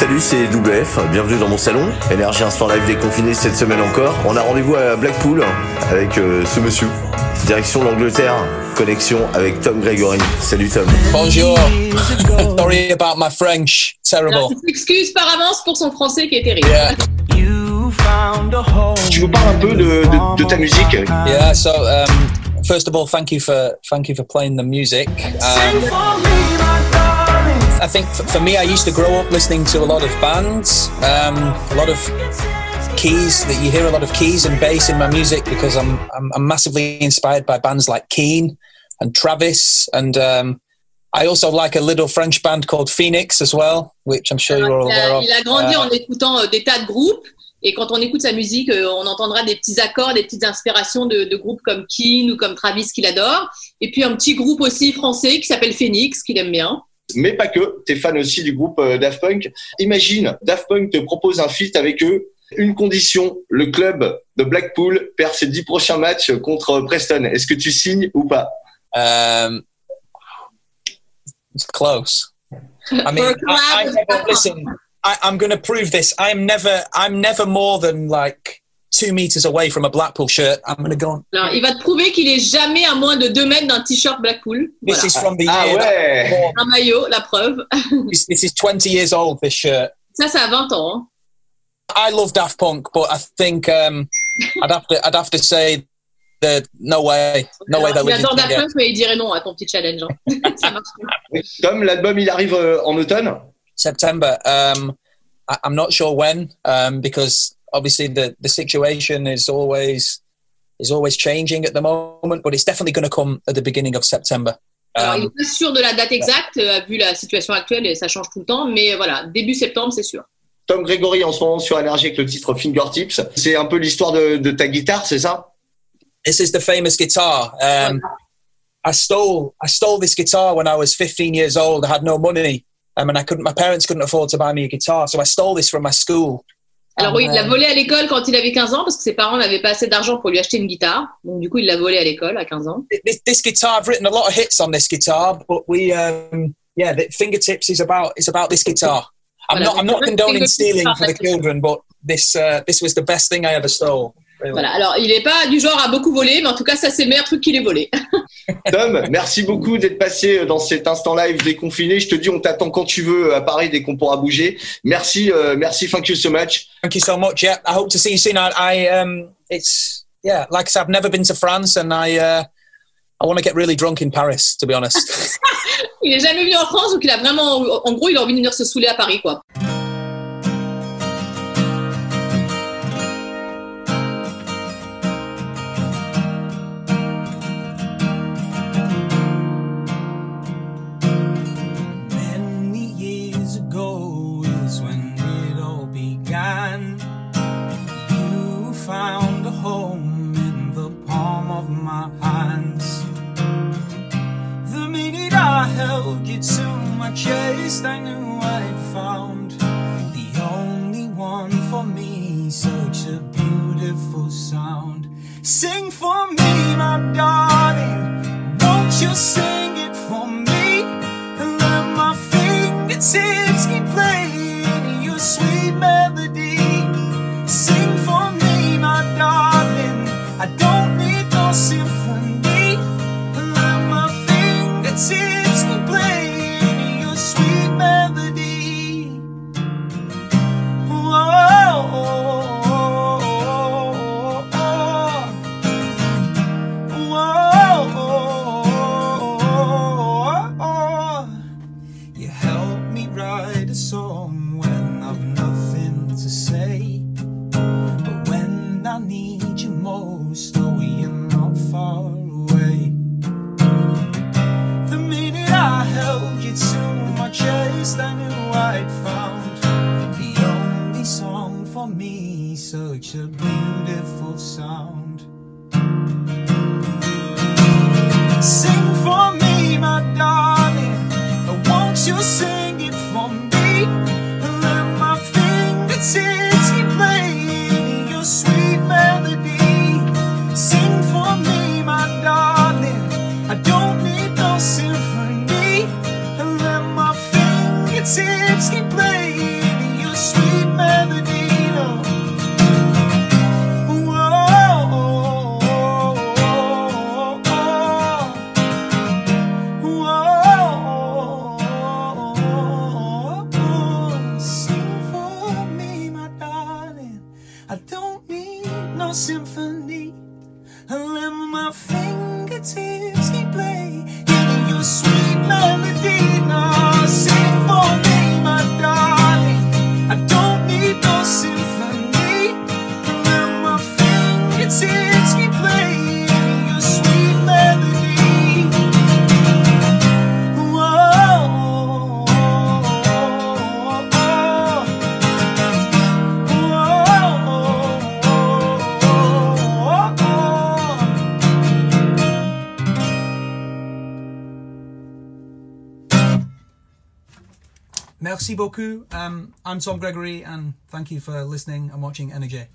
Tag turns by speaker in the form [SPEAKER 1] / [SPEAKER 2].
[SPEAKER 1] Salut, c'est WF, bienvenue dans mon salon. Énergie Instant Live déconfiné cette semaine encore. On a rendez-vous à Blackpool avec euh, ce monsieur. Direction l'Angleterre, connexion avec Tom Gregory. Salut Tom.
[SPEAKER 2] Bonjour. Sorry about my French. Terrible.
[SPEAKER 3] Excuse par avance pour son français qui est terrible.
[SPEAKER 2] Yeah.
[SPEAKER 4] Tu nous parles un peu de, de, de ta musique?
[SPEAKER 2] Yeah. So, um, first of all, thank you for thank you for playing the music. Um, I think for me, I used to grow up listening to a lot of bands, um, a lot of keys. That you hear a lot of keys and bass in my music because I'm I'm, I'm massively inspired by bands like Keen and Travis, and um, I also like a little French band called Phoenix as well, which I'm sure you're all aware of.
[SPEAKER 3] il a grandi
[SPEAKER 2] Uh,
[SPEAKER 3] en écoutant euh, des tas de groupes. Et quand on écoute sa musique, euh, on entendra des petits accords, des petites inspirations de, de groupes comme Keen ou comme Travis qu'il adore. Et puis un petit groupe aussi français qui s'appelle Phoenix, qu'il aime bien.
[SPEAKER 4] Mais pas que, t'es fan aussi du groupe euh, Daft Punk. Imagine, Daft Punk te propose un feat avec eux. Une condition, le club de Blackpool perd ses dix prochains matchs contre Preston. Est-ce que tu signes ou pas?
[SPEAKER 2] Um, it's close. I mean, I, I never, listen. I, I'm going to prove this. I'm never, I'm never more than like two meters away from a Blackpool shirt. I'm going to go. On.
[SPEAKER 3] Alors, il va te prouver qu'il est jamais à moins de 2 mètres d'un t-shirt Blackpool.
[SPEAKER 2] This
[SPEAKER 3] Voilà.
[SPEAKER 2] is from the
[SPEAKER 4] Ah
[SPEAKER 2] year. that
[SPEAKER 4] ouais.
[SPEAKER 3] Un maillot, la preuve.
[SPEAKER 2] This, this is 20 years old. This shirt.
[SPEAKER 3] Ça, ça a 20 ans. hein.
[SPEAKER 2] I love Daft Punk, but I think um, I'd have to, I'd have to say that no way, no way
[SPEAKER 3] Alors, il adore
[SPEAKER 2] losing
[SPEAKER 3] Daft. Punk, mais il dirait non à ton petit challenge. hein. ça marche pas.
[SPEAKER 4] Tom, l'album il arrive euh, en automne
[SPEAKER 2] September. Um, I, I'm not sure when, um, because obviously the, the situation is always is always changing at the moment. But it's definitely going to come at the beginning of September.
[SPEAKER 3] Alors, il
[SPEAKER 2] Um,
[SPEAKER 3] n'est pas sûr de la date exacte, euh, vu la situation actuelle, et ça change tout le temps. Mais voilà, début septembre, c'est sûr.
[SPEAKER 4] Tom Gregory en ce moment sur Énergie avec le titre Fingertips. C'est un peu l'histoire de, de ta guitare, c'est ça
[SPEAKER 2] this is the famous guitar. Um, I stole I stole this guitar when I was 15 years old. I had no money, um, and I couldn't. My parents couldn't afford to buy me a guitar, so I stole this from my school.
[SPEAKER 3] Alors oui, il l'a volé à l'école quand il avait 15 ans parce que ses parents n'avaient pas assez d'argent pour lui acheter une guitare. Donc du coup, il l'a volé à l'école à 15 ans.
[SPEAKER 2] this, this guitar i've written a lot of hits on this guitar but we um yeah the fingertips is about it's about this guitar. I'm
[SPEAKER 3] Voilà,
[SPEAKER 2] not i'm not condoning stealing for the children but this uh, this was the best thing i ever stole
[SPEAKER 3] Voilà. Alors, il n'est pas du genre à beaucoup voler, mais en tout cas, ça, c'est le meilleur truc qu'il ait volé.
[SPEAKER 4] Tom, merci beaucoup d'être passé dans cet instant live déconfiné. Je te dis, on t'attend quand tu veux à Paris dès qu'on pourra bouger. Merci, euh, merci, thank you so much.
[SPEAKER 2] thank you so much yeah i hope to see you soon i, I um it's yeah like i said i've never been to france and i uh i want to get really drunk in paris to be honest
[SPEAKER 3] Il n'est jamais venu en France, donc il a vraiment, en gros, il a envie de venir se saouler à Paris, quoi.
[SPEAKER 5] Ago when it all began. You found a home in the palm of my hands. The minute I held you to my chest, I knew I'd found the only one for me. Such a beautiful sound. Sing for me, my darling. It's keep playing.
[SPEAKER 2] Merci beaucoup. Um, I'm Tom Gregory, and thank you for listening and watching NJ.